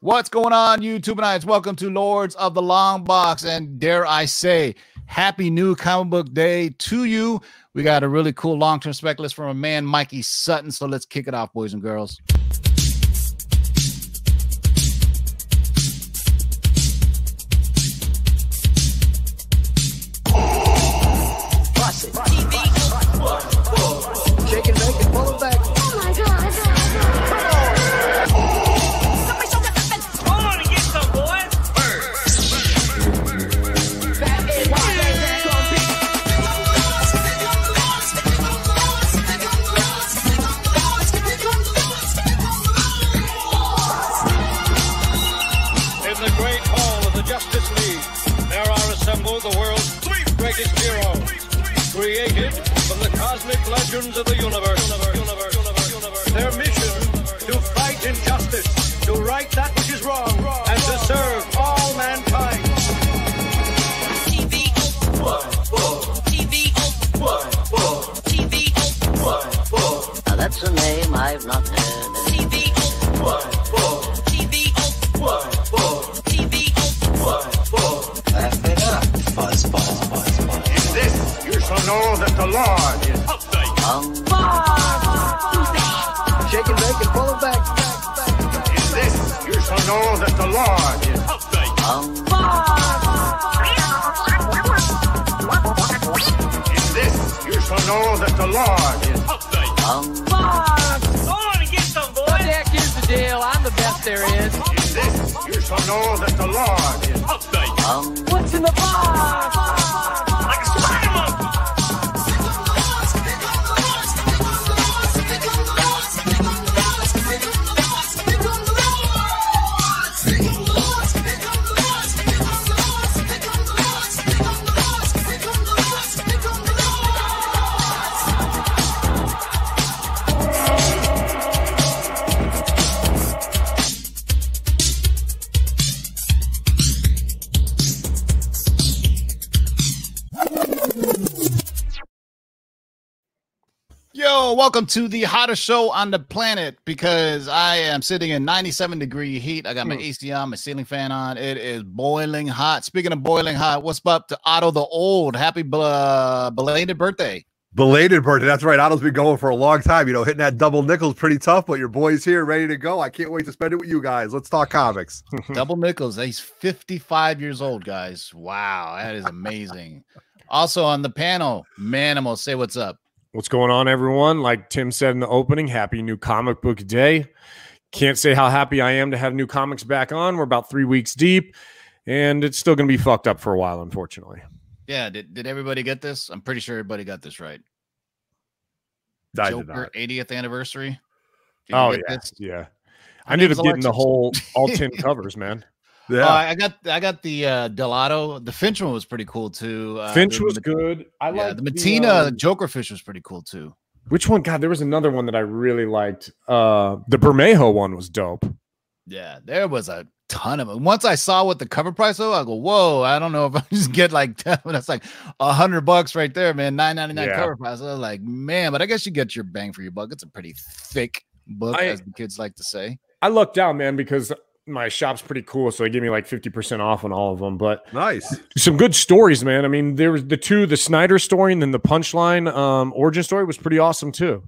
What's going on, YouTube knights? Welcome to Lords of the Long Box, and dare I say, happy new comic book day to you. We got a really cool long-term spec list from a man, Mikey Sutton. So let's kick it off, boys and girls. Know that the Lord is In this, you shall know that the Lord is Come on and get some, boys. Heck, here's the deal. I'm the best there is. In this, you shall know that the Lord is What's in the box? Welcome to the hottest show on the planet because I am sitting in 97 degree heat. I got my hmm. AC on, my ceiling fan on. It is boiling hot. Speaking of boiling hot, what's up to Otto the Old? Happy bel- uh, belated birthday. Belated birthday. That's right. Otto's been going for a long time. You know, hitting that double nickel's pretty tough, but your boy's here ready to go. I can't wait to spend it with you guys. Let's talk comics. Double nickels. He's 55 years old, guys. Wow, that is amazing. also on the panel, Manimal, say what's up. What's going on, everyone? Like Tim said in the opening, happy new comic book day. Can't say how happy I am to have new comics back on. We're about three weeks deep, and it's still going to be fucked up for a while, unfortunately. Yeah, did, did everybody get this? I'm pretty sure everybody got this right. I Joker not. 80th anniversary. Did Oh, yeah. this? Yeah. I ended name's up getting the whole all 10 covers, man. Yeah. Oh, I I got I got the uh Dell'Otto. The Finch one was pretty cool too. Uh, Finch was Mat- good. I Yeah, like the Mattina um, Joker Fish was pretty cool too. which one? God, there was another one that I really liked. Uh, the Bermejo one was dope. Yeah, there was a ton of them. Once I saw what the cover price was, I go, whoa, I don't know if I just get like that's like a hundred bucks right there, man. Nine ninety nine Yeah. cover price. I was like, man, but I guess you get your bang for your buck. It's a pretty thick book, I- as the kids like to say. I lucked out, man, because my shop's pretty cool. So they give me like 50% off on all of them. But nice. some good stories, man. I mean, there was the two, the Snyder story and then the punchline um, origin story was pretty awesome too.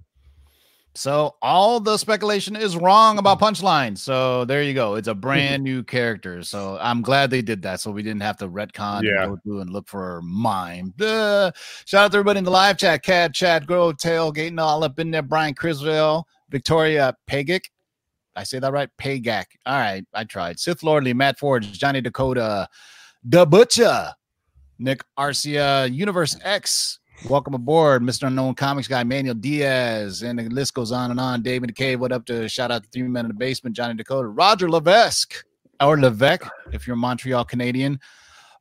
So all the speculation is wrong about Punchline. So there you go. It's a brand new character. So I'm glad they did that. So we didn't have to retcon Yeah. and go through and look for mime. Duh. Shout out to everybody in the live chat. Cad, Chad, Grove, Tailgating all up in there. Brian Criswell, Victoria Pagic. I say that right? Pagak. All right. I tried. Sith Lordly, Matt Forge, Johnny Dakota, The Butcher, Nick Arcia, Universe X. Welcome aboard, Mr. Unknown Comics guy, Manuel Diaz, and the list goes on and on. David McCabe, what up to shout out to Three Men in the Basement, Johnny Dakota, Roger Levesque, or Levesque, if you're Montreal Canadian,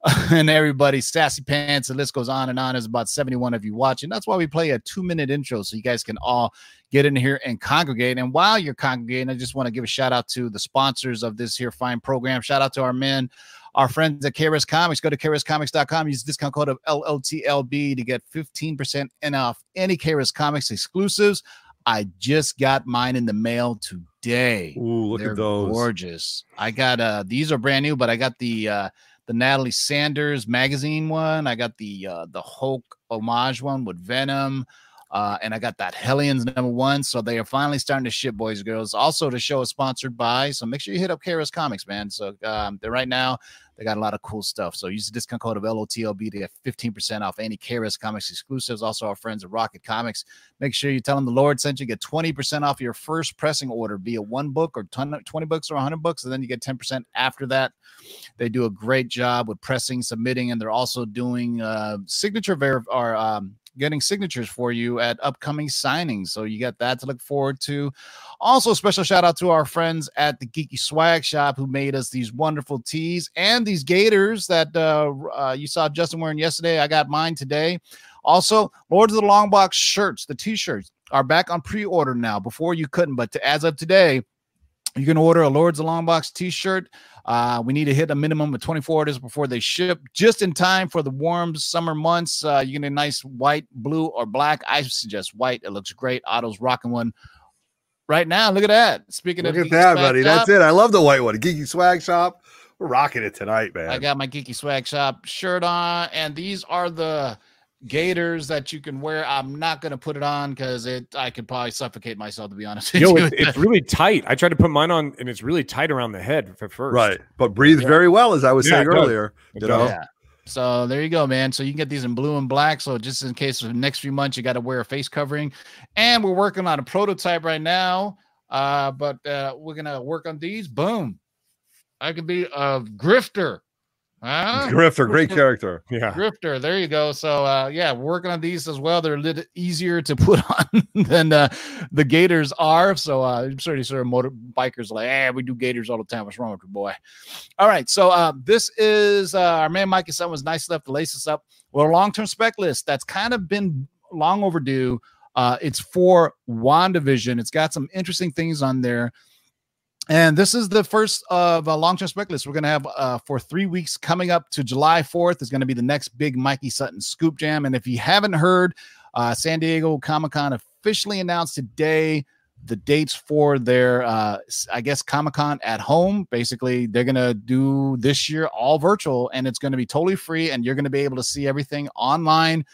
and everybody, Sassy Pants. The list goes on and on. There's about 71 of you watching. That's why we play a two minute intro so you guys can all get in here and congregate. And while you're congregating, I just want to give a shout out to the sponsors of this here fine program. Shout out to our men, our friends at KRS Comics. Go to KRSComics.com. Use discount code of LLTLB to get 15% off any KRS Comics exclusives. I just got mine in the mail today. Ooh, look They're at those. gorgeous. I got uh these are brand new, but I got the uh the Natalie Sanders magazine one. I got the uh the Hulk homage one with Venom. Uh, and I got that Hellions number one. So they are finally starting to ship, boys and girls. Also, the show is sponsored by. So make sure you hit up KRS Comics, man. So um, they're right now, they got a lot of cool stuff. So use the discount code of LOTLB to get 15% off any KRS Comics exclusives. Also, our friends at Rocket Comics. Make sure you tell them the Lord sent you. Get 20% off your first pressing order, be it one book or 20 books or 100 books. And then you get 10% after that. They do a great job with pressing, submitting, and they're also doing uh, signature ver- or um, getting signatures for you at upcoming signings. So you got that to look forward to. Also, special shout out to our friends at the Geeky Swag Shop who made us these wonderful tees and these gaiters that uh, uh, you saw Justin wearing yesterday. I got mine today. Also, Lords of the Long Box shirts, the t-shirts are back on pre-order now. Before you couldn't, but to, as of today, you can order a Lords of the Long Box t-shirt. Uh, we need to hit a minimum of 24 orders before they ship, just in time for the warm summer months. Uh, you get a nice white, blue, or black. I suggest white. It looks great. Otto's rocking one right now. Look at that. Speaking of Look of at that, buddy. Shop, That's it. I love the white one. Geeky Swag Shop. We're rocking it tonight, man. I got my Geeky Swag Shop shirt on, and these are the gaiters that you can wear. I'm not gonna put it on because it I could probably suffocate myself to be honest. with Yo, you. it's, it's really tight. I tried to put mine on, and it's really tight around the head at first. right. But breathes very well, as I was Yeah, saying earlier. You know? Yeah. So there you go, man. So you can get these in blue and black. So just in case for the next few months you got to wear a face covering, and we're working on a prototype right now. Uh, but uh, we're gonna work on these. Boom, I could be a grifter. Huh? Grifter, great character. Yeah. Grifter. There you go. So uh yeah, working on these as well. They're a little easier to put on than uh the gaiters are. So uh I'm sure these sort of motor bikers like, hey, we do gaiters all the time. What's wrong with you, boy? All right. So uh this is uh our man Mikey Sutton was nice enough to lace us up. Well, a long-term spec list that's kind of been long overdue. Uh it's for WandaVision. It's got some interesting things on there. And this is the first of a long-term spec list we're going to have uh, for three weeks coming up to July 4th is going to be the next big Mikey Sutton scoop jam. And if you haven't heard, uh, San Diego Comic-Con officially announced today the dates for their, uh, I guess, Comic-Con at home. Basically, they're going to do this year all virtual and it's going to be totally free and you're going to be able to see everything online,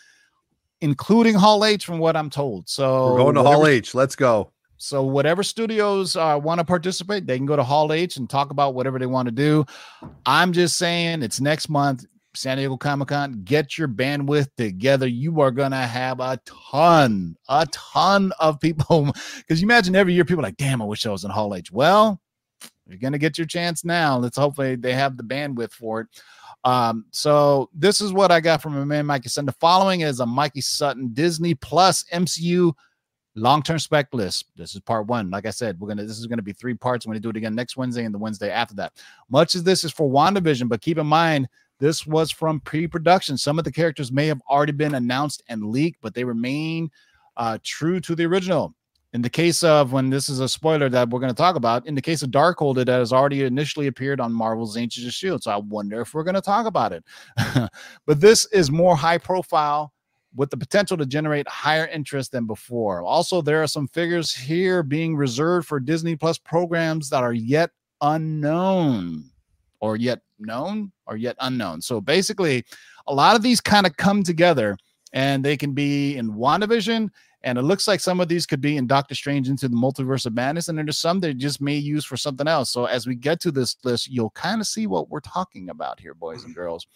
including Hall H from what I'm told. So We're going to Hall H. Let's go. So whatever studios uh, want to participate, they can go to Hall H and talk about whatever they want to do. I'm just saying it's next month, San Diego Comic Con. Get your bandwidth together. You are gonna have a ton, a ton of people. Because you imagine every year people like, damn, I wish I was in Hall H. Well, you're gonna get your chance now. Let's hopefully they have the bandwidth for it. Um, so this is what I got from my man Mikey Sutton. The following is a Mikey Sutton Disney Plus MCU long-term spec list. This is part one. Like I said, we're gonna this is gonna be three parts. I'm gonna do it again next Wednesday and the Wednesday after that. Much of this is for WandaVision, but keep in mind this was from pre-production. Some of the characters may have already been announced and leaked, but they remain uh, true to the original. In the case of when this is a spoiler that we're going to talk about, in the case of Darkhold, it has already initially appeared on Marvel's Agents of Shield. So I wonder if we're going to talk about it. but this is more high profile with the potential to generate higher interest than before. Also, there are some figures here being reserved for Disney Plus programs that are yet unknown or yet known or yet unknown. So basically, a lot of these kind of come together and they can be in WandaVision. And it looks like some of these could be in Doctor Strange into the multiverse of madness. And there's some that just may use for something else. So as we get to this list, you'll kind of see what we're talking about here, boys and girls.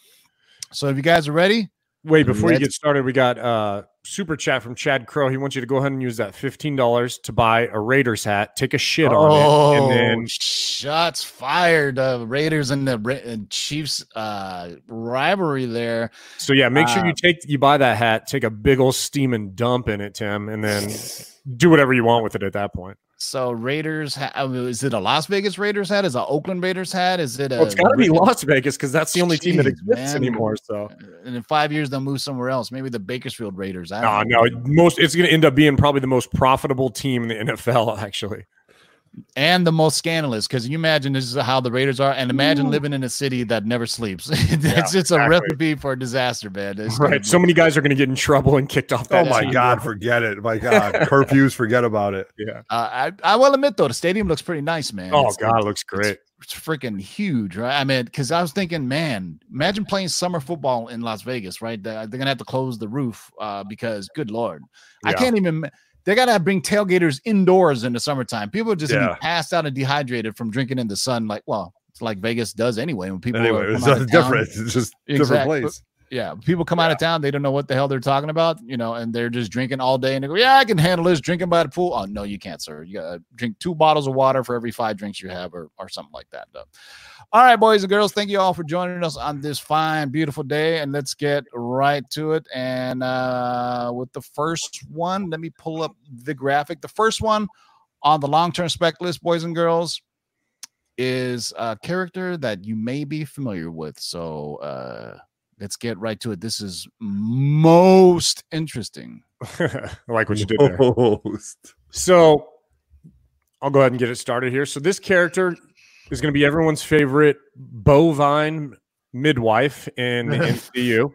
So if you guys are ready, Wait, before you get started, we got uh super chat from Chad Crow. He wants you to go ahead and use that fifteen dollars to buy a Raiders hat, take a shit on it, and then Oh, shots fired. Uh, Raiders and the Ra- and Chiefs uh, rivalry there. so yeah, make sure Uh, you take you buy that hat, take a big old steaming dump in it, Tim, and then do whatever you want with it at that point. So Raiders, ha- I mean, is it a Las Vegas Raiders hat? Is it a Oakland Raiders hat? Is it a? Well, it's got to be Las Vegas because that's the only team that exists man. anymore. So uh, And in five years, they'll move somewhere else. Maybe the Bakersfield Raiders. I no, know. no, most it's going to end up being probably the most profitable team in the NFL. Actually, and the most scandalous because you imagine this is how the Raiders are, and imagine living in a city that never sleeps. it's it's a exactly. recipe for disaster, man. It's Right. So many guys are going to get in trouble and kicked off. Oh my team. God, forget it. My God, curfews, forget about it. Yeah. Uh, I I will admit though, the stadium looks pretty nice, man. Oh It's- God, it it's- looks great. It's freaking huge, right? I mean, because I was thinking, man, imagine playing summer football in Las Vegas, right? They're, they're gonna have to close the roof uh, because, good lord, I can't even. They gotta bring tailgaters indoors in the summertime. People are just Yeah. be passed out and dehydrated from drinking in the sun. Like, well, it's like Vegas does anyway. When people Anyway, are it's come out of nothing town. different. It's just different Exactly. place. Yeah, people come out of town, they don't know what the hell they're talking about, you know, and they're just drinking all day. And they go, "Yeah, I can handle this drinking by the pool." Oh no, you can't, sir. You gotta drink two bottles of water for every five drinks you have, or or something like that. though. All right, boys and girls, thank you all for joining us on this fine, beautiful day, and let's get right to it. And uh with the first one, let me pull up the graphic. The first one on the long-term spec list, boys and girls, is a character that you may be familiar with. So uh let's get right to it. This is most interesting. I like what you did there. Most. So I'll go ahead and get it started here. So this character is going to be everyone's favorite bovine midwife in the MCU.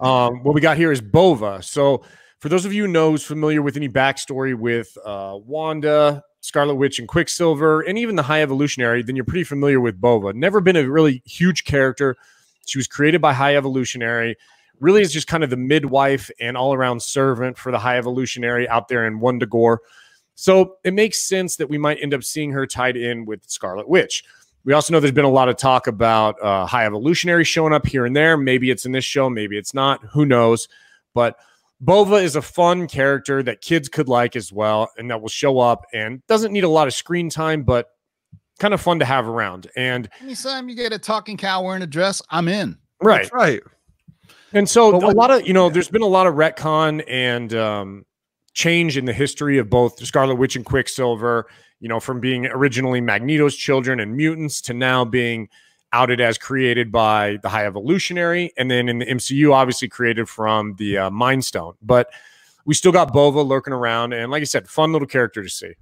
Um, what we got here is Bova. So for those of you who knows familiar with any backstory with uh, Wanda, Scarlet Witch, and Quicksilver, and even the High Evolutionary, then you're pretty familiar with Bova. Never been a really huge character. She was created by High Evolutionary. Really is just kind of the midwife and all around servant for the High Evolutionary out there in Wundagore. So it makes sense that we might end up seeing her tied in with Scarlet Witch. We also know there's been a lot of talk about uh, High Evolutionary showing up here and there. Maybe it's in this show, maybe it's not. Who knows? But Bova is a fun character that kids could like as well, and that will show up and doesn't need a lot of screen time, but kind of fun to have around. And Anytime you get a talking cow wearing a dress, I'm in. right, That's right. and so But a what- lot of you know, there's been a lot of retcon and um, change in the history of both Scarlet Witch and Quicksilver. You know, from being originally Magneto's children and mutants to now being outed as created by the High Evolutionary, and then in the MCU, obviously created from the uh, Mind Stone. But we still got Bova lurking around, and like I said, fun little character to see.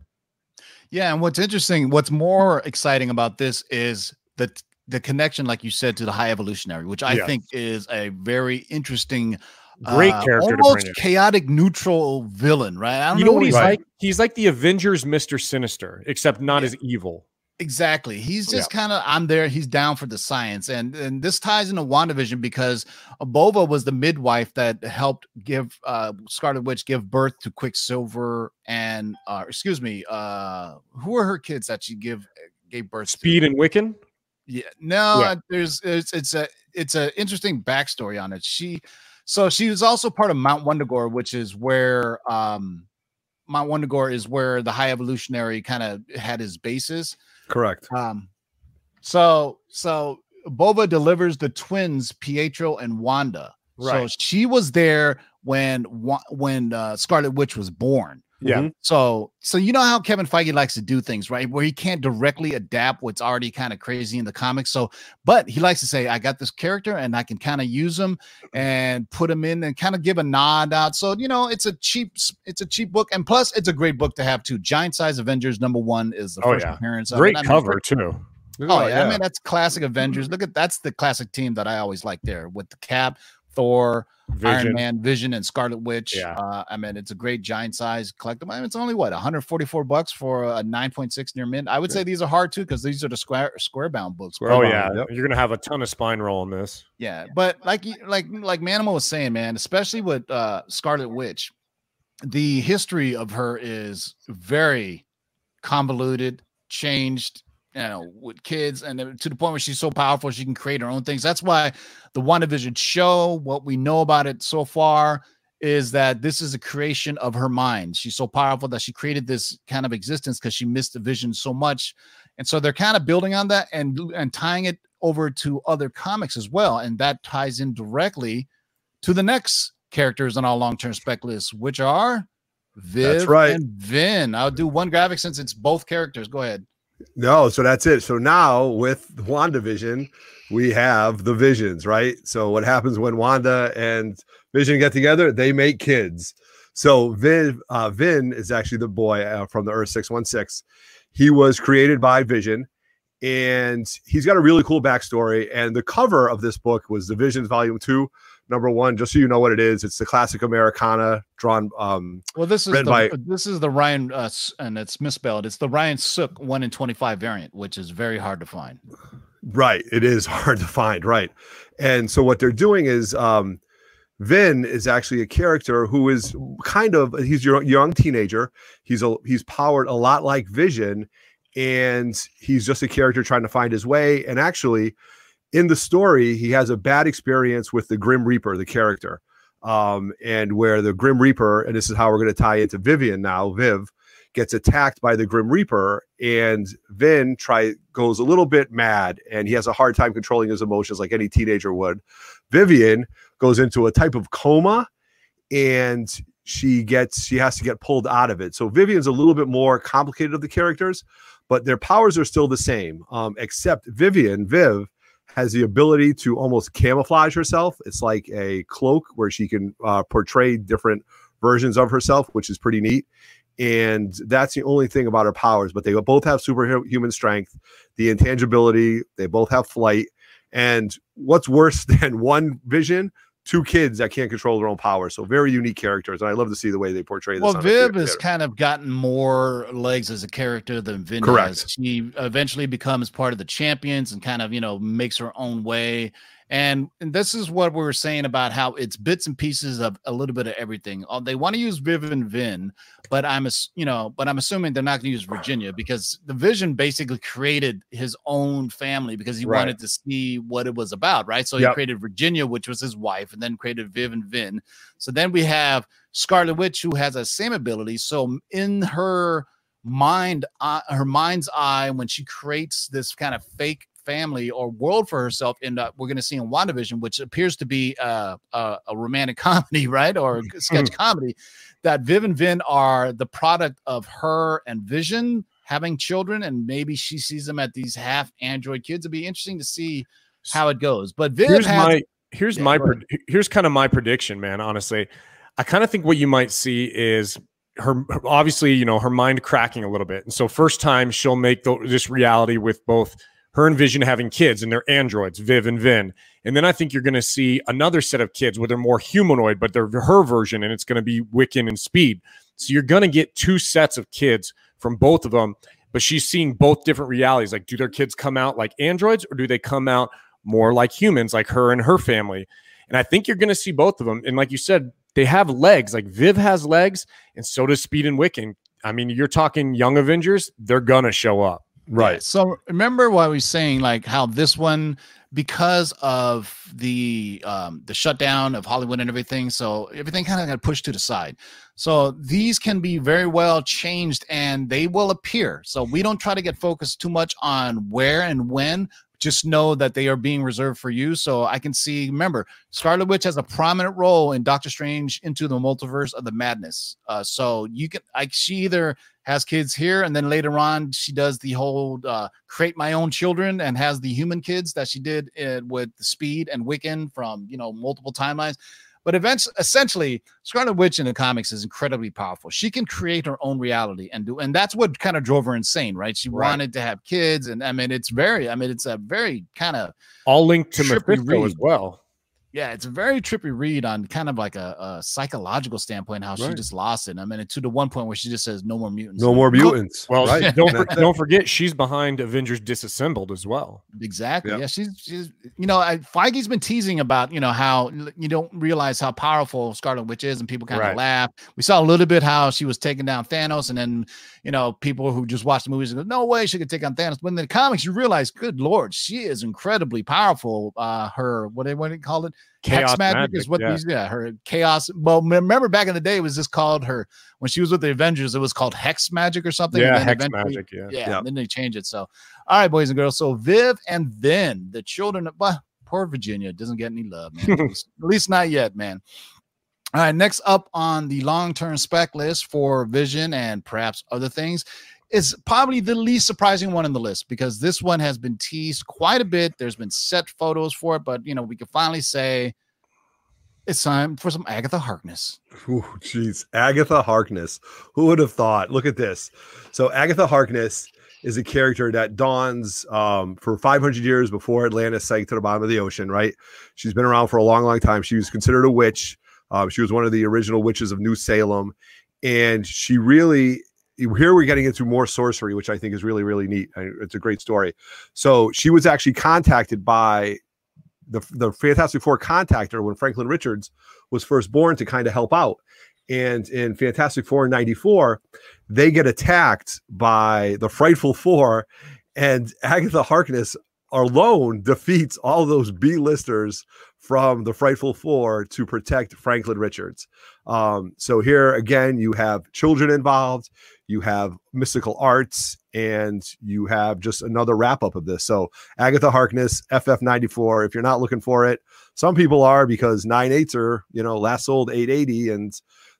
Yeah, and what's interesting, what's more exciting about this is the the connection, like you said, to the high evolutionary, which I Yes. think is a very interesting, Great uh, character to almost bring in. chaotic neutral villain, right? I don't You know what he's Right. like? He's like the Avengers, Mister Sinister, except not as evil. Exactly. He's just kind of I'm there. He's down for the science, and and this ties into Wandavision because Bova was the midwife that helped give uh Scarlet Witch give birth to Quicksilver and uh excuse me uh who were her kids that she give gave birth Speed to? and Wiccan. Yeah, no, Yeah. there's it's it's a it's a interesting backstory on it. She so she was also part of Mount Wundagore, which is where um Mount Wundagore is where the High Evolutionary kind of had his bases. Correct. Um, so so Bova delivers the twins Pietro and Wanda. Right. So she was there when when uh, Scarlet Witch was born. Yeah. Mhm. So so you know how Kevin Feige likes to do things, right? Where he can't directly adapt what's already kind of crazy in the comics. So, but he likes to say, "I got this character, and I can kind of use him and put him in, and kind of give a nod out." So you know, it's a cheap it's a cheap book, and plus, it's a great book to have too. Giant Size Avengers number one is the Oh, first yeah. appearance. of it. Great I mean, cover too. Oh yeah, I mean that's classic Avengers. Look at that's the classic team that I always like there with the Cap, Thor, Iron Man, Vision, and Scarlet Witch. Yeah. Uh, I mean it's a great giant size collectible. I mean, it's only what 144 bucks for a 9.6 near mint. I would say these are hard too because these are the square square bound books. Square Oh bound, yeah, yep. you're gonna have a ton of spine roll in this. Yeah, but like like like Manimal was saying, man, especially with uh Scarlet Witch, the history of her is very convoluted, changed, you know, with kids, and to the point where she's so powerful she can create her own things. That's why the WandaVision show, what we know about it so far, is that this is a creation of her mind. She's so powerful that she created this kind of existence because she missed the vision so much. And so they're kind of building on that and and tying it over to other comics as well. And that ties in directly to the next characters on our long-term spec list, which are Viv right. and Vin. I'll do one graphic since it's both characters. Go ahead. No, so that's it. So now with WandaVision, we have the visions, right? So what happens when Wanda and Vision get together? They make kids. So Vin, uh, Vin is actually the boy uh, from the Earth 616. he was created by Vision, and he's got a really cool backstory. And the cover of this book was the Visions Volume Two, Number One. Just so you know what it is, it's the classic Americana drawn. Um, Well, this is the, by- this is the Ryan uh, and it's misspelled. It's the Ryan Sook one in twenty five variant, which is very hard to find. Right. It is hard to find. Right. And so what they're doing is um Vin is actually a character who is kind of he's your young teenager. He's a he's powered a lot like Vision, and he's just a character trying to find his way. And actually, in the story, he has a bad experience with the Grim Reaper, the character. Um, and where the Grim Reaper, and this is how we're going to tie into Vivian now, Viv gets attacked by the Grim Reaper, and Vin try goes a little bit mad, and he has a hard time controlling his emotions like any teenager would. Vivian goes into a type of coma, and she gets she has to get pulled out of it. So Vivian's a little bit more complicated of the characters, but their powers are still the same. Um, except Vivian, Viv, has the ability to almost camouflage herself. It's like a cloak where she can uh, portray different versions of herself, which is pretty neat. And that's the only thing about her powers. But they both have superhuman strength, the intangibility. They both have flight. And what's worse than one vision? Two kids that can't control their own power. So very unique characters. And I love to see the way they portray this. Well, Viv has kind of gotten more legs as a character than Vin Correct. has. She eventually becomes part of the champions and kind of, you know, makes her own way. And, and this is what we were saying about how it's bits and pieces of a little bit of everything. Uh, They want to use Viv and Vin, but I'm, you know, but I'm assuming they're not going to use Virginia because the Vision basically created his own family because he Right. wanted to see what it was about, right? So he created Virginia, which was his wife, and then created Viv and Vin. So then we have Scarlet Witch, who has that same ability. So in her mind, uh, her mind's eye, when she creates this kind of fake family or world for herself, in uh, we're going to see in WandaVision, which appears to be uh, a, a romantic comedy, right, or a sketch comedy, that Viv and Vin are the product of her and Vision having children, and maybe she sees them at these half android kids. It'd be interesting to see how it goes. But Viv here's has my here's Yeah, my pred- here's kind of my prediction, man. Honestly, I kind of think what you might see is her obviously, you know, her mind cracking a little bit, and so first time she'll make the, this reality with both her and Vision having kids, and they're androids, Viv and Vin, and then I think you're going to see another set of kids where they're more humanoid, but they're her version, and it's going to be Wiccan and Speed. So you're going to get two sets of kids from both of them. But she's seeing both different realities. Like, do their kids come out like androids or do they come out more like humans, like her and her family. And I think you're going to see both of them. And like you said, they have legs. Like Viv has legs, and so does Speed and Wiccan. I mean, you're talking young Avengers, they're going to show up. Right. So remember what I was saying, like how this one, because of the um, the shutdown of Hollywood and everything, so everything kind of got pushed to the side. So these can be very well changed, and they will appear. So we don't try to get focused too much on where and when. Just know that they are being reserved for you. So I can see. Remember, Scarlet Witch has a prominent role in Doctor Strange into the Multiverse of the Madness. Uh, so you can, like, she either has kids here and then later on she does the whole uh, create my own children and has the human kids that she did uh, with the speed and wiccan from you know multiple timelines but events essentially scarlet witch in the comics is incredibly powerful she can create her own reality and do and that's what kind of drove her insane right she Right. wanted to have kids and i mean it's very i mean it's a very kind of All linked to Mephisto as well. Yeah, it's a very trippy read on kind of like a, a psychological standpoint, how she just lost it. I mean, it's to the one point where she just says, "No more mutants." No more mutants. Well, right. don't, for, don't forget, she's behind Avengers Disassembled as well. Exactly. Yep. Yeah, she's she's you know, I, Feige's been teasing about you know how you don't realize how powerful Scarlet Witch is, and people kind of Right. laugh. We saw a little bit how she was taking down Thanos, and then you know people who just watch the movies go, "No way she could take on Thanos." But in the comics, you realize, good lord, she is incredibly powerful. Uh, her what they what do you call it? Hex Chaos magic, is what yeah. these yeah her chaos. Well, remember back in the day, it was just called her when she was with the Avengers. It was called Hex magic or something. and Yeah, then Hex Magic. Yeah. yeah, Yeah. then they change it. So, all right, boys and girls. So Viv and Vin, the children of well, poor Virginia doesn't get any love, man. at, least, at least not yet, man. All right, next up on the long-term spec list for Vision and perhaps other things is probably the least surprising one on the list because this one has been teased quite a bit. There's been set photos for it, but you know, we can finally say it's time for some Agatha Harkness. Ooh, Jeez, Agatha Harkness. Who would have thought? Look at this. So Agatha Harkness is a character that dawns um, for 500 years before Atlantis sank to the bottom of the ocean. Right? She's been around for a long, long time. She was considered a witch. Um, she was one of the original witches of New Salem, and she really here we're getting into more sorcery, which I think is really, really neat. It's a great story. So she was actually contacted by the the Fantastic Four contactor when Franklin Richards was first born to kind of help out. And in Fantastic Four in 94, they get attacked by the Frightful Four, and Agatha Harkness alone defeats all those B-listers from the Frightful Four to protect Franklin Richards. Um, so here again, you have children involved, you have mystical arts, and you have just another wrap up of this. So Agatha Harkness, FF94. If you're not looking for it, some people are because nine eights are, you know, last sold 880 and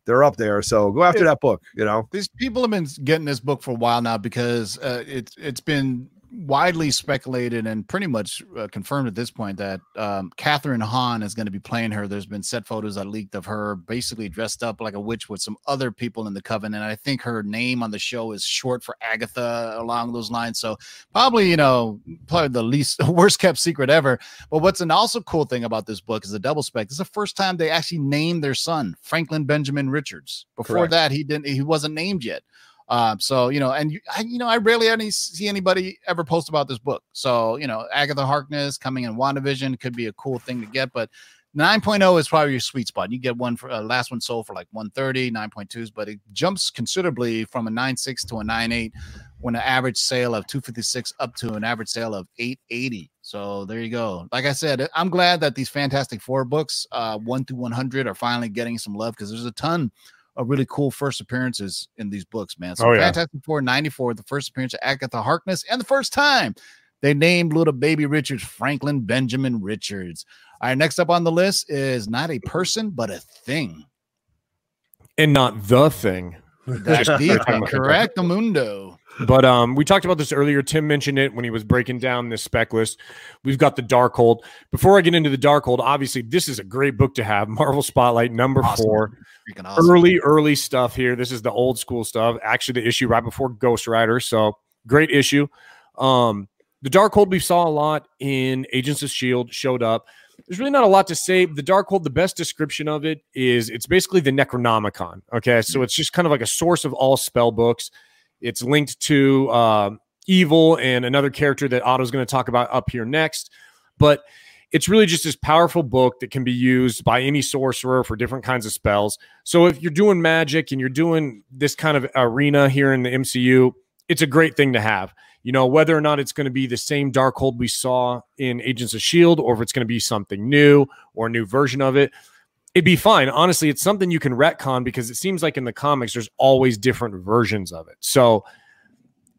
they're up there. So go after that book, you know. These people have been getting this book for a while now because uh, it's it's been widely speculated and pretty much uh, confirmed at this point that um, Kathryn Hahn is going to be playing her. There's been set photos that leaked of her basically dressed up like a witch with some other people in the coven, and I think her name on the show is short for Agatha along those lines. So probably you know probably the least worst kept secret ever. But what's an also cool thing about this book is the double spec. This is the first time they actually named their son Franklin Benjamin Richards. Before Correct. that, he didn't. He wasn't named yet. Um, so you know, and you, I, you know, I rarely any see anybody ever post about this book. So you know, Agatha Harkness coming in WandaVision could be a cool thing to get, but 9.0 is probably your sweet spot. You get one for uh, last one sold for like 130, 9.2s, but it jumps considerably from a 9.6 to a 9.8 when an average sale of 256 up to an average sale of 880. So there you go. Like I said, I'm glad that these Fantastic Four books, uh, 1 through 100, are finally getting some love because there's a ton of really cool first appearances in these books, man. So Oh, yeah. Fantastic Four 94, the first appearance of Agatha Harkness, and the first time they named little baby Richards Franklin Benjamin Richards. All right, next up on the list is not a person, but a thing. and not the thing. That's deep, correct, mundo. But um, we talked about this earlier. Tim mentioned it when he was breaking down this spec list. We've got the Darkhold. Before I get into the Darkhold, obviously this is a great book to have. Marvel Spotlight number Awesome. four. Freaking awesome. Early, early stuff here. This is the old school stuff. Actually, the issue right before Ghost Rider. So great issue. Um, the Darkhold we saw a lot in Agents of Shield showed up. There's really not a lot to say. The Darkhold, the best description of it is it's basically the Necronomicon. Okay, so it's just kind of like a source of all spell books. It's linked to um evil and another character that Otto's going to talk about up here next. But it's really just this powerful book that can be used by any sorcerer for different kinds of spells. So if you're doing magic and you're doing this kind of arena here in the MCU, it's a great thing to have. You know, whether or not it's going to be the same Darkhold we saw in Agents of Shield, or if it's going to be something new or a new version of it, it'd be fine. Honestly, it's something you can retcon because it seems like in the comics there's always different versions of it. So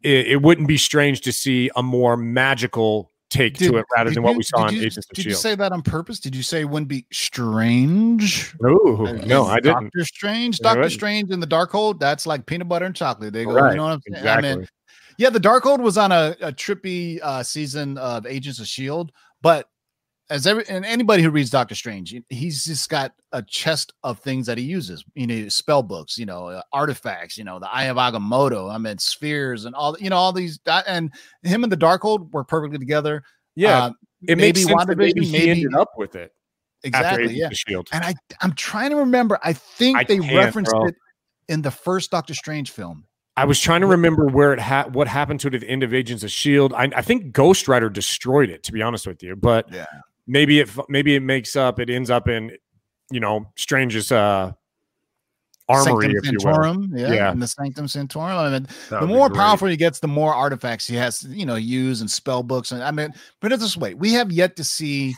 it, it wouldn't be strange to see a more magical take to it rather did than what you- we saw did in you- Agents of Shield. Did you say that on purpose? Did you say it wouldn't be strange? Ooh, no, I didn't. Doctor Strange, Doctor. Strange in the Darkhold. That's like peanut butter and chocolate. They go, Right, you know what I'm saying? Exactly. I mean, yeah, the Darkhold was on a, a trippy uh, season of Agents of Shield, but as every and anybody who reads Doctor Strange, he's just got a chest of things that he uses. You know, spell books, you know, uh, artifacts, you know, the Eye of Agamotto. I mean, spheres and all. You know, all these. And him and the Darkhold work perfectly together. yeah, Uh, it makes maybe sense that maybe he maybe- ended up with it exactly. Yeah. Shield. And I, I'm trying to remember. I think I they referenced bro. it in the first Doctor Strange film. I was trying to remember where it had what happened to it at the end of Agents of Shield. I, I think Ghost Rider destroyed it, to be honest with you. But Yeah. Maybe it maybe it makes up. It ends up in you know Strange's uh, armory, Sanctum if you will. Yeah, Yeah. and the Sanctum Sanctorum. I mean, the more great. powerful he gets, the more artifacts he has to, you know, use and spell books. And I mean, put it this way: we have yet to see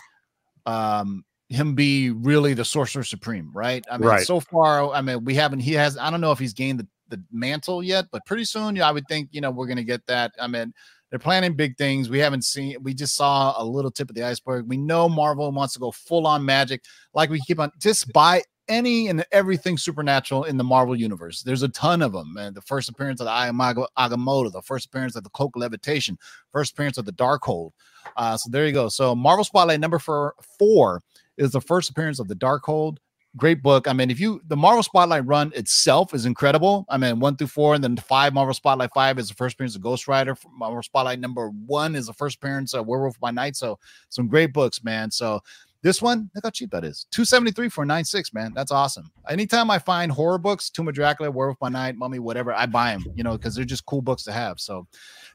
um him be really the sorcerer supreme, right? I mean, Right. so far, I mean, we haven't. He has. I don't know if he's gained the, the mantle yet, but pretty soon, yeah, I would think you know we're gonna get that. I mean. They're planning big things. We haven't seen. We just saw a little tip of the iceberg. We know Marvel wants to go full on magic, like we keep on just buy any and everything supernatural in the Marvel universe. There's a ton of them. And the first appearance of the of Agamotto, the first appearance of the Cloak of Levitation, first appearance of the Darkhold. Uh, so there you go. So Marvel Spotlight number four, four is the first appearance of the Darkhold. Great book. I mean, if you the Marvel Spotlight run itself is incredible. I mean, one through four, and then five Marvel Spotlight five is the first appearance of Ghost Rider. Marvel Spotlight number one is the first appearance of Werewolf by Night. So some great books, man. So this one, look how cheap that is. 273 for 96, man. That's awesome. Anytime I find horror books, Tomb of Dracula, Werewolf by Night, Mummy, whatever, I buy them, you know, because they're just cool books to have. So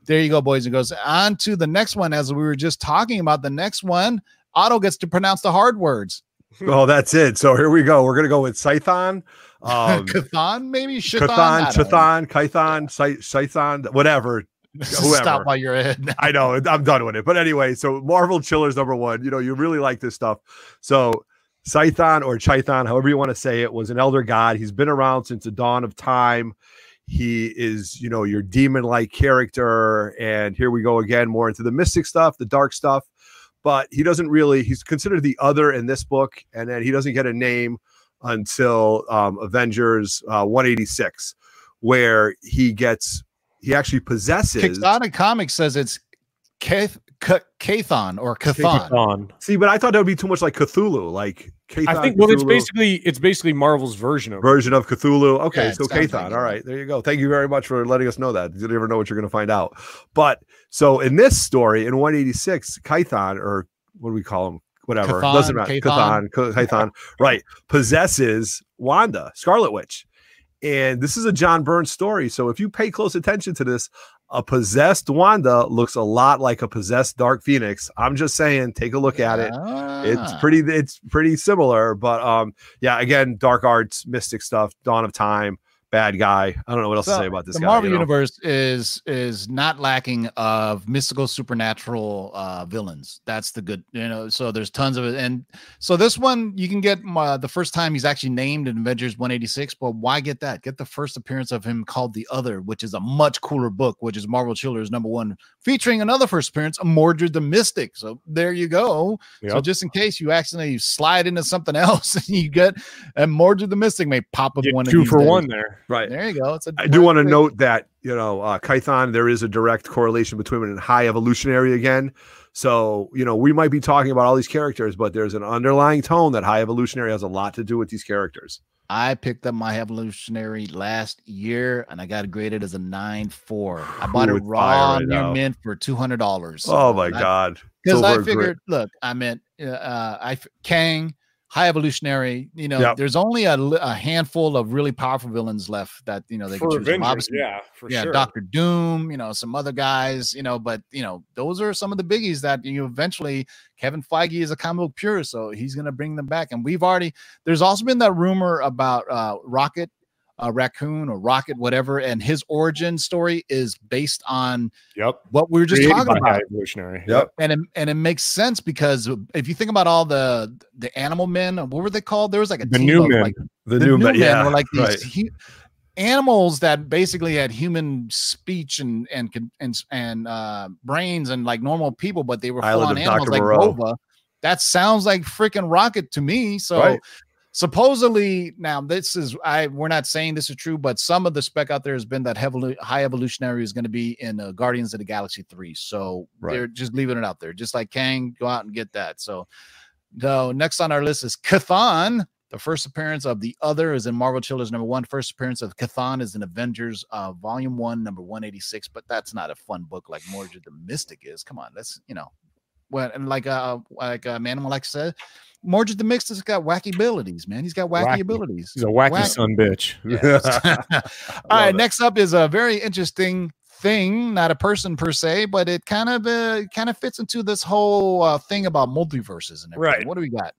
there you go, boys and girls. On to the next one. As we were just talking about, the next one, Otto gets to pronounce the hard words. Oh, that's it. So here we go. We're gonna go with Scython. Um, Cathan, maybe? I don't Kython, Scy- Scython, whatever. whoever. Stop while you're ahead. I know I'm done with it. But anyway, so Marvel Chillers number one. You know, you really like this stuff. So Scython or Chithon, however you want to say it, was an elder god. He's been around since the dawn of time. He is, you know, your demon-like character. And here we go again, more into the mystic stuff, the dark stuff. But he doesn't really, he's considered the other in this book, and then he doesn't get a name until um, Avengers uh, 186, where he gets he actually possesses Kickstarter Comics says it's Cath- Ca- Cathon or Cathon. On. See, but I thought that would be too much like Cthulhu, like I Cathon, think well, it's basically it's basically Marvel's version of version of Cthulhu. Okay, Yeah, so sounds like Cathon. All right, there you go. Thank you very much for letting us know that. You never know what you're going to find out. But so in this story, in 186, Kython, or what do we call him? Whatever, Chthon, doesn't matter. Kython, Kython, right? Possesses Wanda, Scarlet Witch, and this is a John Byrne's story. So if you pay close attention to this, a possessed Wanda looks a lot like a possessed Dark Phoenix. I'm just saying, take a look at it. It's Ah. pretty it's pretty similar, but um yeah, again, dark arts, mystic stuff, Dawn of Time, bad guy. I don't know what else to say about this the guy. Marvel you know? universe is is not lacking of mystical supernatural uh villains. That's the good, you know. So there's tons of it, and so this one you can get uh, the first time he's actually named in Avengers 186. But why get that? Get the first appearance of him called the Other, which is a much cooler book, which is Marvel Chillers number one, featuring another first appearance, of Mordred the Mystic. So there you go. So just in case you accidentally slide into something else, and you get and Mordred the Mystic may pop up Get one two for days. one there. Right. There you go. It's a I do want to note that you know uh, Kython. There is a direct correlation between it and High Evolutionary again. So you know we might be talking about all these characters, but there's an underlying tone that High Evolutionary has a lot to do with these characters. I picked up my evolutionary last year and I got it graded as a nine four. I bought Ooh, it raw right near mint for two hundred dollars. oh my God! Because I grit. figured, look, I meant uh, uh, I Kang, high evolutionary. You know, Yep. there's only a, a handful of really powerful villains left that you know they can For choose from. Avengers, Obviously, yeah, for sure. yeah, sure. Doctor Doom, you know, some other guys, you know, but you know, those are some of the biggies that you eventually Kevin Feige is a comic book purist, so he's gonna bring them back. And we've already there's also been that rumor about uh Rocket, uh raccoon or Rocket, whatever, and his origin story is based on Yep. what we were just Created talking about High Evolutionary. Yep. and it, and it makes sense because if you think about all the the animal men, what were they called? There was like a The team new of, men. like The, the new, new men, men yeah, were like these right. hu- animals that basically had human speech and and and and uh, brains and like normal people, but they were full on animals Dr. like Moreau. Nova. That sounds like freaking rocket to me. So. Right. Supposedly, now this is I. We're not saying this is true, but some of the spec out there has been that heavily high evolutionary is going to be in uh, Guardians of the Galaxy three. So Right. they're just leaving it out there, just like Kang. Go out and get that. So, so next on our list is Cathan. The first appearance of the other is in Marvel Chillers number one. First appearance of Cathan is in Avengers uh, Volume One, number one eighty six. But that's not a fun book like Mordred the Mystic is. Come on, that's you know, well, and like uh like uh, Manimal like said, Mordred the Mystic has got wacky abilities, man. He's got wacky, Wacky. abilities. He's a wacky Wacky. son bitch. All right, it. next up is a very interesting thing, not a person per se, but it kind of uh, kind of fits into this whole uh, thing about multiverses and everything. Right. What do we got?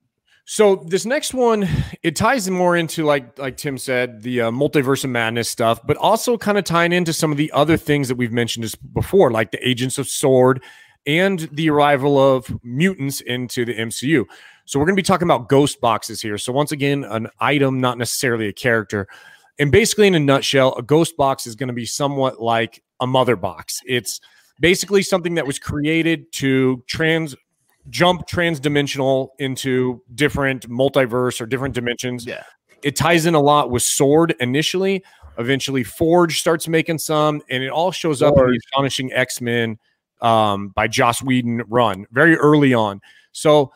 So this next one, it ties more into like like Tim said, the uh, multiverse of madness stuff, but also kind of tying into some of the other things that we've mentioned before, like the Agents of Sword and the arrival of mutants into the MCU. So we're going to be talking about ghost boxes here. So once again, an item, not necessarily a character. And basically, in a nutshell, a ghost box is going to be somewhat like a mother box. It's basically something that was created to trans jump transdimensional into different multiverse or different dimensions. Yeah. It ties in a lot with Sword initially. Eventually, Forge starts making some, and it all shows up in the Astonishing X Men um, by Joss Whedon run very early on. So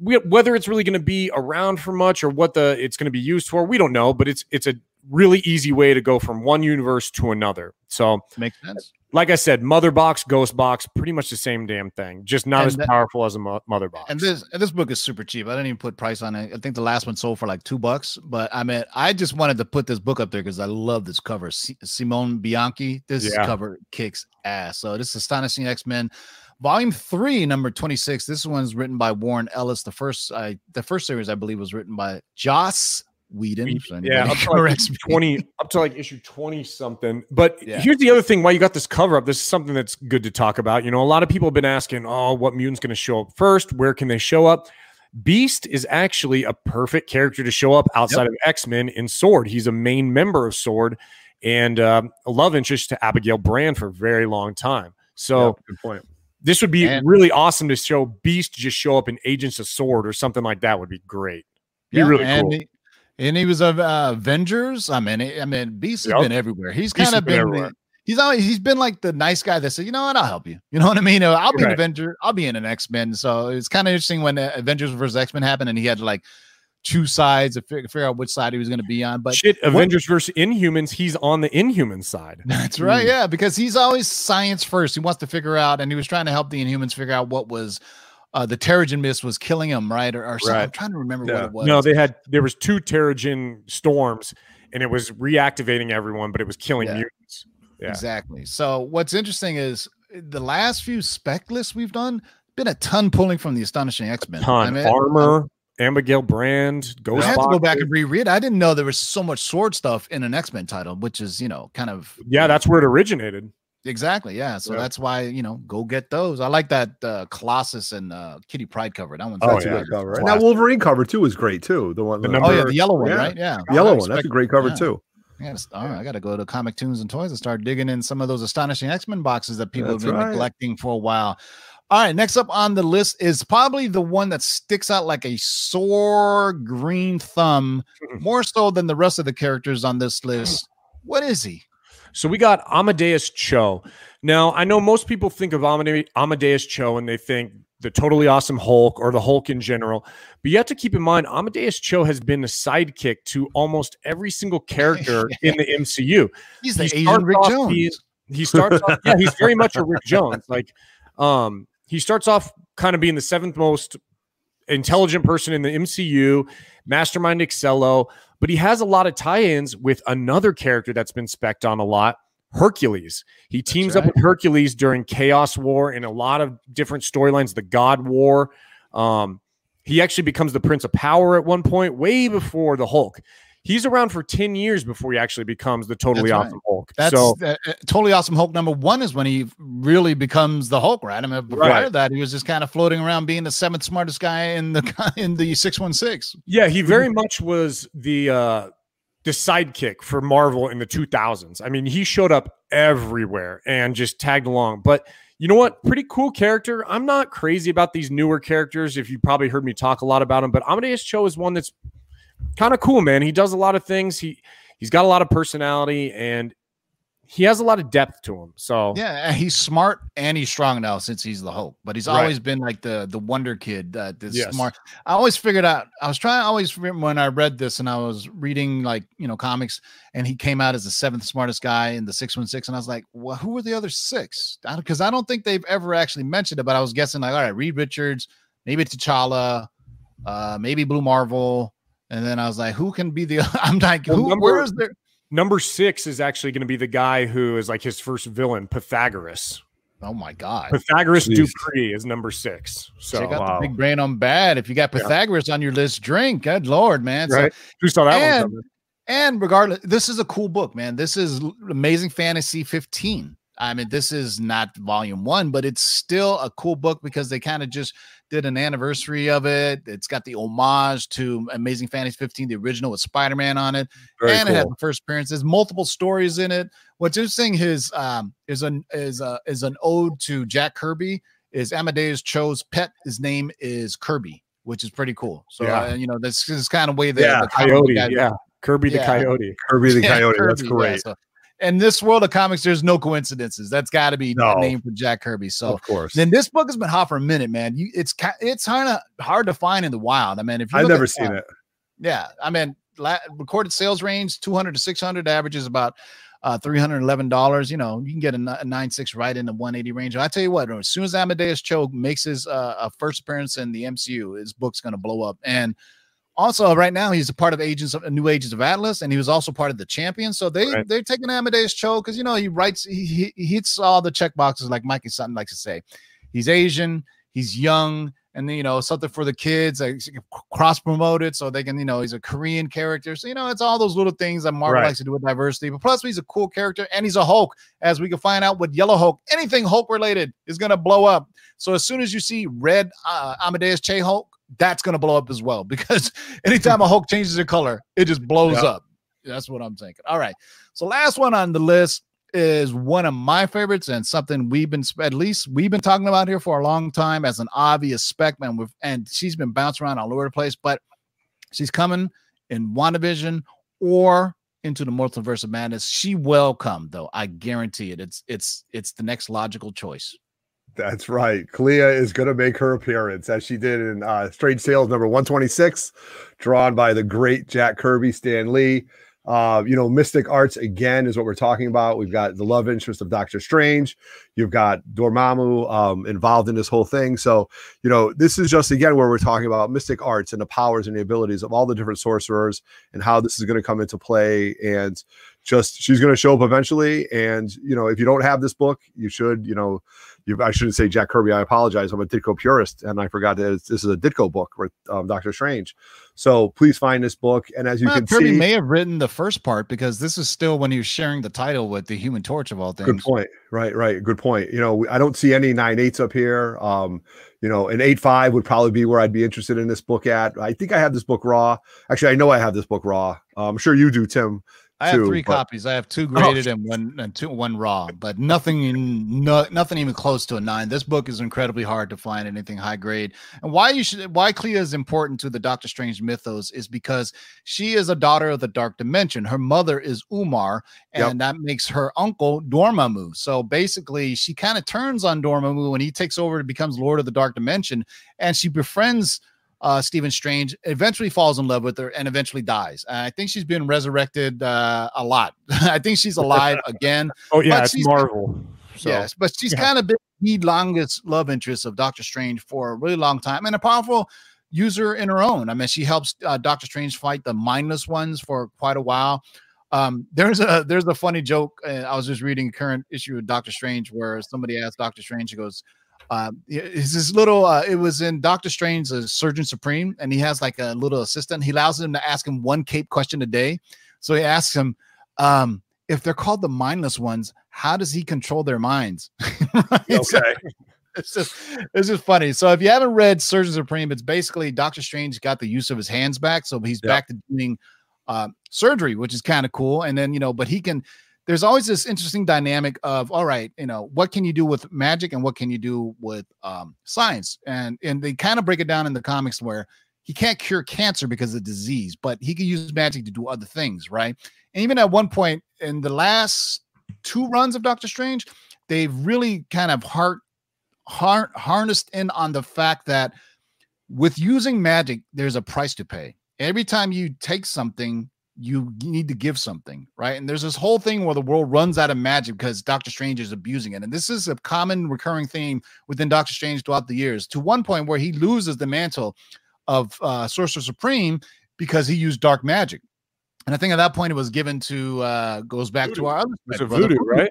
we, whether it's really going to be around for much or what the it's going to be used for, we don't know. But it's it's a really easy way to go from one universe to another. So, Makes sense. Like I said, Mother Box, Ghost Box, pretty much the same damn thing, just not And as that- powerful as a mo- Mother Box. And this and this book is super cheap. I didn't even put price on it. I think the last one sold for like two bucks. But I mean, I just wanted to put this book up there because I love this cover. Si- Simone Bianchi. This Yeah. cover kicks ass. So this is Astonishing X Men, Volume Three, Number Twenty Six. This one's written by Warren Ellis. The first, I the first series I believe was written by Joss Whedon. Yeah, up to, like issue 20 up to like issue 20 something. But Yeah. here's the other thing why you got this cover up. This is something that's good to talk about. You know, a lot of people have been asking, oh, what mutant's going to show up first? Where can they show up? Beast is actually a perfect character to show up outside of X Men in Sword. He's a main member of Sword and um, a love interest to Abigail Brand for a very long time. So Yeah, good point. this would be And- really awesome to show Beast just show up in Agents of Sword or something like that would be great. Be Yeah, really cool. And he was of uh, Avengers. I mean, I mean, Beast has Yep. been everywhere. He's kind of been been. he's always he's been like the nice guy that said, you know what, I'll help you. You know what I mean? Uh, I'll be an Avenger. I'll be in an X Men. So it's kind of interesting when uh, Avengers versus X Men happened, and he had to like two sides to figure, figure out which side he was going to be on. But Shit, Avengers versus Inhumans, he's on the Inhuman side. That's right. Yeah, because he's always science first. He wants to figure out, and he was trying to help the Inhumans figure out what was. Uh, the Terrigen mist was killing him, right? Or, or something. I'm trying to remember Yeah. what it was. No, they had there was two Terrigen storms, and it was reactivating everyone, but it was killing Yeah. mutants. Yeah. Exactly. So what's interesting is the last few spec lists we've done been a ton pulling from the astonishing X-Men. Ton I mean, armor, Abigail Brand, I Ghost. had to go back and reread. I didn't know there was so much sword stuff in an X-Men title, which is you know kind of Yeah, that's where it originated. Exactly yeah. So Yeah. that's why you know go get those. I like that uh, Colossus and uh, Kitty Pryde cover. That one's Oh, That's yeah. a good cover. And Classic. that Wolverine cover too is great too. The one, The the, number- Oh yeah, the yellow one, Yeah. right? Yeah, yellow I one. That's a great cover yeah. too. I gotta, all right, I got to go to Comic Tunes and Toys and start digging in some of those astonishing X Men boxes that people That's have been right. neglecting for a while. All right, next up on the list is probably the one that sticks out like a sore green thumb, more so than the rest of the characters on this list. What is he? So we got Amadeus Cho. Now, I know most people think of Amadeus Cho and they think the totally awesome Hulk or the Hulk in general. But you have to keep in mind, Amadeus Cho has been a sidekick to almost every single character in the MCU. He's the He Asian Rick off Jones. being- He starts off, yeah, he's very much a Rick Jones. Like, um, he starts off kind of being the seventh most intelligent person in the MCU, Mastermind Excello, but he has a lot of tie-ins with another character that's been specced on a lot, Hercules. He teams up with Hercules during Chaos War in a lot of different storylines, the God War. Um, he actually becomes the Prince of Power at one point, way before the Hulk. He's around for 10 years before he actually becomes the totally right. awesome Hulk. That's so uh, totally awesome. Hulk number one is when he really becomes the Hulk, right? I mean, prior Right. to that, he was just kind of floating around being the seventh smartest guy in the in the six one six. Yeah, he very much was the uh the sidekick for Marvel in the 2000s. I mean, he showed up everywhere and just tagged along. But you know what? Pretty cool character. I'm not crazy about these newer characters. If you probably heard me talk a lot about them, but Amadeus Cho is one that's kind of cool, man. He does a lot of things. He he's got a lot of personality and he has a lot of depth to him. So Yeah, he's smart and he's strong now since he's the hope. But he's Right. always been like the the wonder kid. Uh, this Yes. smart. I always figured out. I was trying. I always when I read this and I was reading like you know comics, and he came out as the seventh smartest guy in the six one six, and I was like, well, who were the other six? Because I don't think they've ever actually mentioned it. But I was guessing like, all right, Reed Richards, maybe T'Challa, uh, maybe Blue Marvel. And then I was like, who can be the? I'm like, Well, who? number- where is there? number six is actually going to be the guy who is like his first villain, Pythagoras. Oh my god! Pythagoras Jeez. Dupree is number six. So Check out wow. the big brain on Brad. If you got Yeah. Pythagoras on your list, drink. Good lord, man. So- who saw that and- one coming? and regardless, this is a cool book, man. This is Amazing Fantasy 15. I mean, this is not volume one, but it's still a cool book because they kind of just did an anniversary of it. It's got the homage to Amazing Fantasy 15, the original with Spider Man on it Very and it had the first appearances, multiple stories in it. What's interesting is um is an is a is an ode to Jack Kirby. Is Amadeus Cho's pet? His name is Kirby, which is pretty cool. So Yeah. uh, you know this is kind of way the, Yeah, the Coyote, yeah, Kirby the Yeah. Coyote. Kirby the Coyote. That's Kirby, yeah, great. so in this world of comics, there's no coincidences. That's got to be No. name for Jack Kirby. So of course. then this book has been hot for a minute, man. You, it's it's kind of hard to find in the wild. I mean, if you I've never seen it. Yeah, I mean, la- recorded sales range 200 to 600 averages about uh, 311 dollars. You know, you can get a, a nine six right in the 180 range. I tell you what, as soon as Amadeus Cho makes his uh, a first appearance in the MCU, his book's going to blow up. And also, right now, he's a part of Agents of New Agents of Atlas, and he was also part of the Champion. So they Right. they're taking Amadeus Cho because you know he writes he, he hits all the check boxes like Mikey Sutton likes to say. He's Asian, he's young, and then, you know something for the kids, like cross promoted, so they can you know he's a Korean character. So you know it's all those little things that Marvel Right. likes to do with diversity. But plus, he's a cool character, and he's a Hulk, as we can find out with Yellow Hulk. Anything Hulk related is gonna blow up. So as soon as you see red uh, Amadeus Cho Hulk, that's gonna blow up as well because anytime a Hulk changes their color, it just blows Yeah. up. That's what I'm thinking. All right. So last one on the list is one of my favorites and something we've been at least we've been talking about here for a long time as an obvious spec man with and she's been bouncing around all over the place, but she's coming in WandaVision or into the multiverse of madness. She will come though. I guarantee it. It's it's it's the next logical choice. That's right. Clea is going to make her appearance as she did in uh, Strange Tales number 126, drawn by the great Jack Kirby, Stan Lee. Uh, you know, Mystic Arts again is what we're talking about. We've got the love interest of Doctor Strange. You've got Dormammu um, involved in this whole thing. So, you know, this is just again where we're talking about Mystic Arts and the powers and the abilities of all the different sorcerers and how this is going to come into play. And just she's going to show up eventually. And you know, if you don't have this book, you should. You know, you, I shouldn't say Jack Kirby. I apologize. I'm a Ditko purist, and I forgot that this is a Ditko book with um, Doctor Strange. So please find this book. And as you Well, can Kirby see, may have written the first part because this is still when he was sharing the title with the Human Torch of all things. good point. Right, right. Good point. You know, I don't see any nine eights up here. Um, you know, an eight five would probably be where I'd be interested in this book at. I think I have this book raw. Actually, I know I have this book raw. Uh, I'm sure you do, Tim. I have three but- copies. I have two oh, graded and one and two one raw, but nothing in no, nothing even close to a nine. This book is incredibly hard to find anything high grade. And why you should why Clea is important to the Doctor Strange mythos is because she is a daughter of the Dark Dimension. Her mother is Umar, and Yep. that makes her uncle Dormammu. So basically, she kind of turns on Dormammu when he takes over and becomes Lord of the Dark Dimension, and she befriends uh, Stephen Strange, eventually falls in love with her and eventually dies. And I think she's been resurrected uh, a lot. I think she's alive again. Oh yeah, it's Marvel. So yes, but she's yeah. kind of been the longest love interest of Doctor Strange for a really long time and a powerful user in her own. I mean, she helps uh, Doctor Strange fight the mindless ones for quite a while. Um, there's a there's a funny joke. Uh, I was just reading a current issue of Doctor Strange where somebody asked Doctor Strange, he goes, um, it's this little. Uh, it was in Doctor Strange, uh, Surgeon Supreme, and he has like a little assistant. He allows him to ask him one cape question a day. So he asks him, um, if they're called the mindless ones, how does he control their minds? Right? So Okay. it's just it's just funny. So if you haven't read Surgeon Supreme, it's basically Doctor Strange got the use of his hands back, so he's Yeah. back to doing uh, surgery, which is kind of cool. And then you know, but he can. There's always this interesting dynamic of all right, you know, what can you do with magic and what can you do with um, science, and and they kind of break it down in the comics where he can't cure cancer because of disease, but he can use magic to do other things, right? And even at one point in the last two runs of Doctor Strange, they've really kind of heart, har- harnessed in on the fact that with using magic, there's a price to pay. Every time you take something, you need to give something, right? And there's this whole thing where the world runs out of magic because Doctor Strange is abusing it. And this is a common recurring theme within Doctor Strange throughout the years, to one point where he loses the mantle of uh, Sorcerer Supreme because he used dark magic. And I think at that point it was given to uh goes back to our other It's a Brother voodoo, right?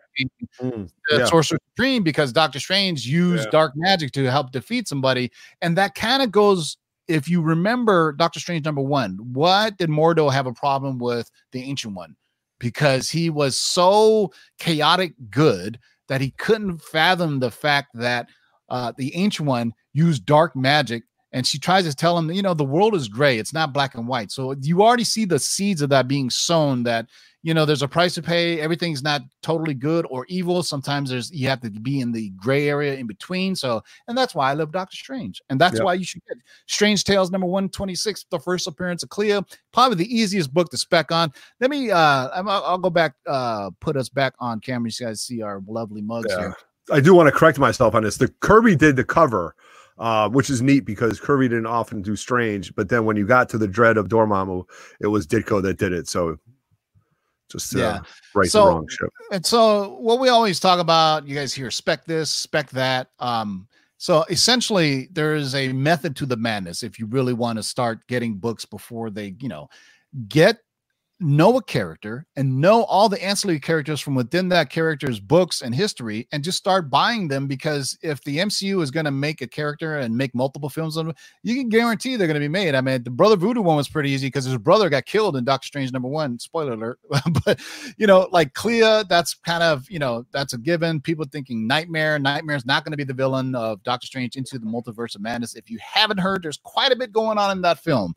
Mm, the yeah. Sorcerer Supreme because Doctor Strange used Yeah. dark magic to help defeat somebody. And that kind of goes, if you remember Doctor Strange number one, what did Mordo have a problem with the Ancient One? Because he was so chaotic good that he couldn't fathom the fact that uh, the Ancient One used dark magic and she tries to tell him, you know, the world is gray. It's not black and white. So you already see the seeds of that being sown that, you know, there's a price to pay. Everything's not totally good or evil. Sometimes there's you have to be in the gray area in between. So, and that's why I love Doctor Strange. And that's Yep. why you should get Strange Tales number 126, the first appearance of Clea. Probably the easiest book to spec on. Let me uh I'm- I'll, I'll go back, uh put us back on camera. You guys see our lovely mugs Yeah. here. I do want to correct myself on this. The Kirby did the cover, uh, which is neat because Kirby didn't often do Strange, but then when you got to the Dread of Dormammu, it was Ditko that did it. So just uh, Yeah. right So- the wrong ship. And so what we always talk about, you guys hear spec this, spec that. Um, so essentially there is a method to the madness if you really want to start getting books before they, you know, get know a character and know all the ancillary characters from within that character's books and history and just start buying them because if the MCU is going to make a character and make multiple films on you can guarantee they're going to be made. I mean, the Brother Voodoo one was pretty easy because his brother got killed in Doctor Strange number one. Spoiler alert. but you know, like Clea, that's kind of you know that's a given. People thinking Nightmare. Nightmare's not going to be the villain of Doctor Strange into the Multiverse of Madness. If you haven't heard, there's quite a bit going on in that film.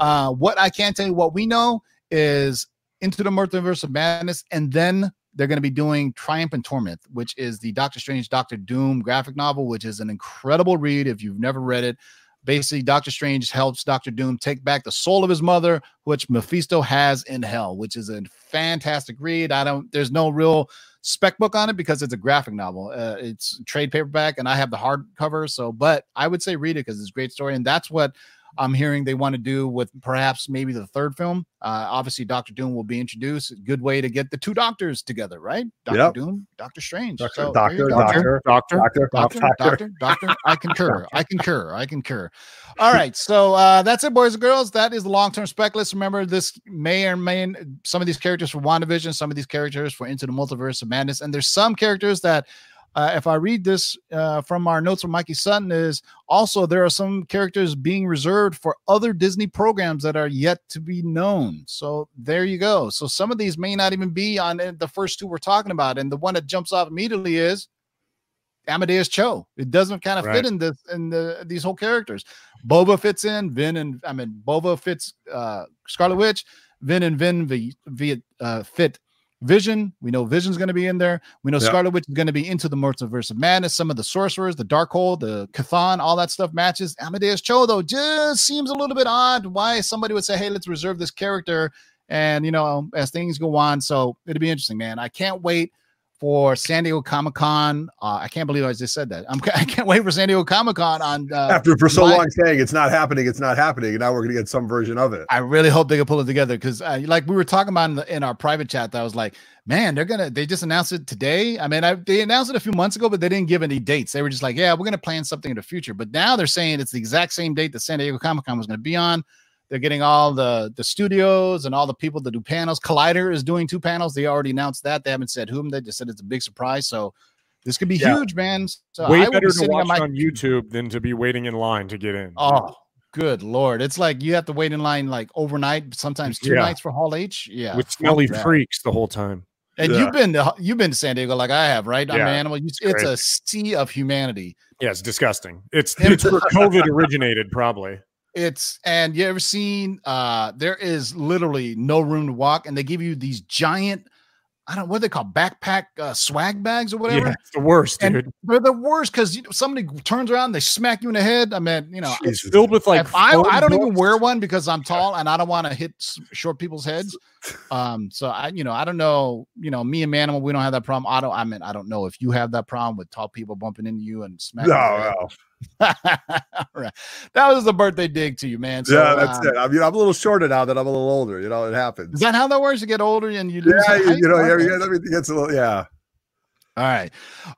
Uh, what I can tell you, what we know is into the Multiverse of Madness, and then they're going to be doing Triumph and Torment, which is the Doctor Strange, Doctor Doom graphic novel, which is an incredible read if you've never read it. Basically, Doctor Strange helps Doctor Doom take back the soul of his mother, which Mephisto has in hell, which is a fantastic read. I don't, there's no real spec book on it because it's a graphic novel. Uh, it's trade paperback, and I have the hardcover. So, but I would say read it because it's a great story, and that's what I'm hearing they want to do with perhaps maybe the third film. Uh, obviously, Doctor Doom will be introduced. Good way to get the two doctors together, right? Doctor Yep. Doom, Doctor Strange. Doctor, So, doctor, doctor, Doctor. doctor, Doctor, doctor. doctor, doctor, I concur. I concur. I concur. All right. So uh, that's it, boys and girls. That is the long term spec list. Remember, this may or may some of these characters for WandaVision, some of these characters for Into the Multiverse of Madness. And there's some characters that, uh, if I read this uh, from our notes from Mikey Sutton, is also there are some characters being reserved for other Disney programs that are yet to be known. So there you go. So some of these may not even be on the first two we're talking about. And the one that jumps off immediately is Amadeus Cho. It doesn't kind of Right. fit in this in the these whole characters. Bova fits in, Vin and I mean Bova fits uh Scarlet Witch, Vin and Vin v, v, uh, fit Vision. We know Vision's going to be in there. We know Yeah. Scarlet Witch is going to be into the multiverse of madness. Some of the sorcerers, the Darkhold, the Chthon, all that stuff matches. Amadeus Cho though just seems a little bit odd. Why somebody would say, "Hey, let's reserve this character," and you know, as things go on, so it'll be interesting, man. I can't wait for San Diego Comic Con. Uh, I can't believe I just said that. I'm, I can't wait for San Diego Comic Con on. Uh, After for so July- long saying it's not happening, it's not happening, and now we're gonna get some version of it. I really hope they can pull it together because, uh, like we were talking about in, the, in our private chat, that I was like, man, they're gonna. They just announced it today. I mean, I, they announced it a few months ago, but they didn't give any dates. They were just like, yeah, we're gonna plan something in the future. But now they're saying it's the exact same date that San Diego Comic Con was gonna be on. They're getting all the the studios and all the people that do panels. Collider is doing two panels. They already announced that. They haven't said whom. They just said it's a big surprise. So this could be Yeah. huge, man. So Way I better be to watch on my on YouTube than to be waiting in line to get in. Oh, good lord! It's like you have to wait in line like overnight, sometimes two Yeah. nights for Hall H. Yeah, with fuck smelly that. freaks the whole time. And Yeah. you've been to you've been to San Diego like I have, right? I'm Yeah. an animal. You- It's a sea of humanity. Yeah, it's disgusting. It's it's where COVID originated, probably. It's and you ever seen? uh There is literally no room to walk, and they give you these giant. I don't know what they call backpack uh, swag bags or whatever. Yeah, it's the worst, And dude. they're the worst because you know, somebody turns around, they smack you in the head. I mean, you know, It's filled with like I, I don't even wear one because I'm tall and I don't want to hit short people's heads. Um, so I, you know, I don't know, you know, me and Manimal, we don't have that problem. I don't, I mean, I don't know if you have that problem with tall people bumping into you and smacking. No, no. All right. That was the birthday dig to you, man. So, yeah, that's um, it. I mean, I'm a little shorter now that I'm a little older. You know, it happens. Is that how that works? You get older and you lose yeah, you, you know, yeah, yeah, everything gets a little. Yeah. All right.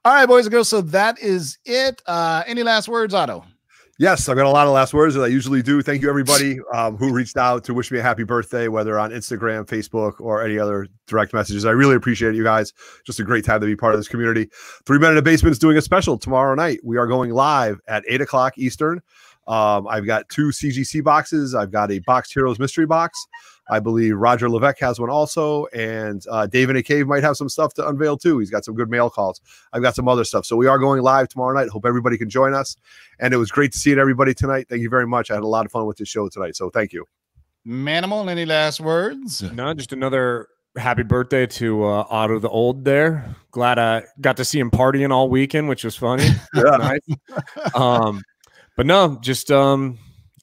All right, boys and girls. So that is it. Uh, any last words, Otto? Yes, I've got a lot of last words that I usually do. Thank you, everybody um, who reached out to wish me a happy birthday, whether on Instagram, Facebook, or any other direct messages. I really appreciate you guys. Just a great time to be part of this community. Three Men in the Basement is doing a special tomorrow night. We are going live at eight o'clock Eastern. Um, I've got two CGC boxes. I've got a Boxed Heroes mystery box. I believe Roger Levesque has one also, and uh, Dave in a Cave might have some stuff to unveil too. He's got some good mail calls. I've got some other stuff. So we are going live tomorrow night. Hope everybody can join us. And it was great to see everybody tonight. Thank you very much. I had a lot of fun with this show tonight. So thank you. Manimal, any last words? No, just another happy birthday to uh, Otto the Old there. Glad I got to see him partying all weekend, which was funny. Yeah. nice. Um, but no, just um,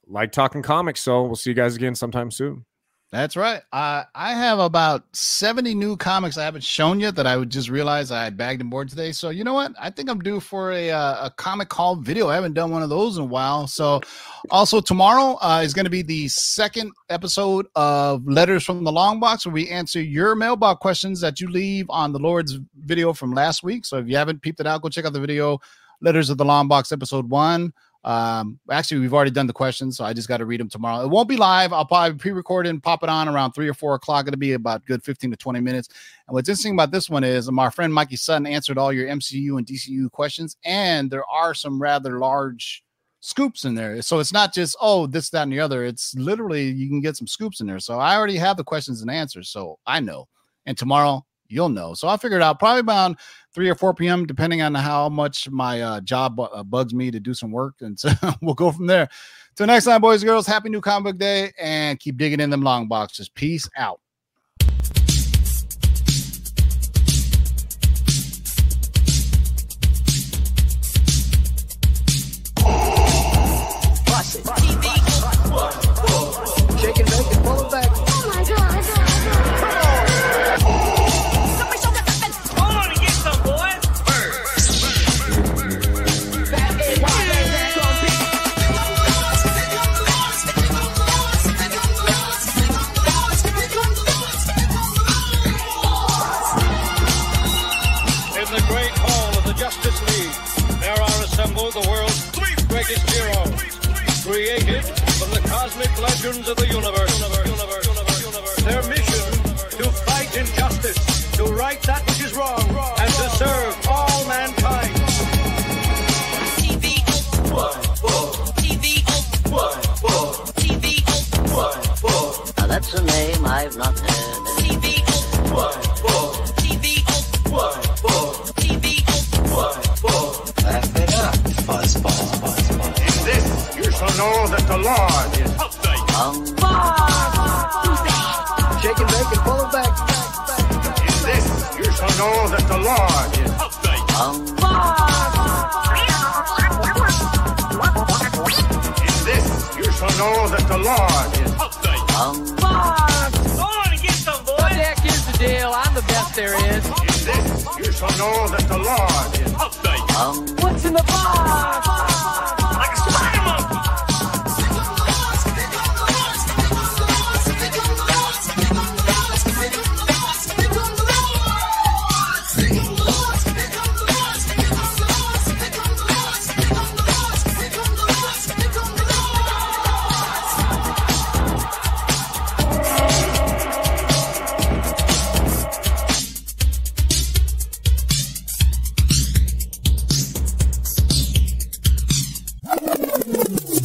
like talking comics. So we'll see you guys again sometime soon. That's right. Uh, I have about 70 new comics I haven't shown yet that I would just realize I had bagged and board today. So you know what? I think I'm due for a uh, a comic haul video. I haven't done one of those in a while. So also tomorrow uh, is going to be the second episode of Letters from the Long Box, where we answer your mailbox questions that you leave on the Lord's video from last week. So if you haven't peeped it out, go check out the video, Letters of the Long Box, episode one. Um, actually, we've already done the questions, so I just got to read them tomorrow. It won't be live. I'll probably pre-record it and pop it on around three or four o'clock. It'll be about good 15 to 20 minutes. And what's interesting about this one is my friend Mikey Sutton answered all your MCU and DCU questions, and there are some rather large scoops in there. So it's not just oh this, that, and the other. It's literally you can get some scoops in there. So I already have the questions and answers, so I know. And tomorrow you'll know. So I figured out probably around three or four p.m. depending on how much my uh, job uh, bugs me to do some work, and so we'll go from there. Till next time, boys and girls. Happy New Comic Book Day, and keep digging in them long boxes. Peace out. Bust it. Created from the cosmic legends of the universe.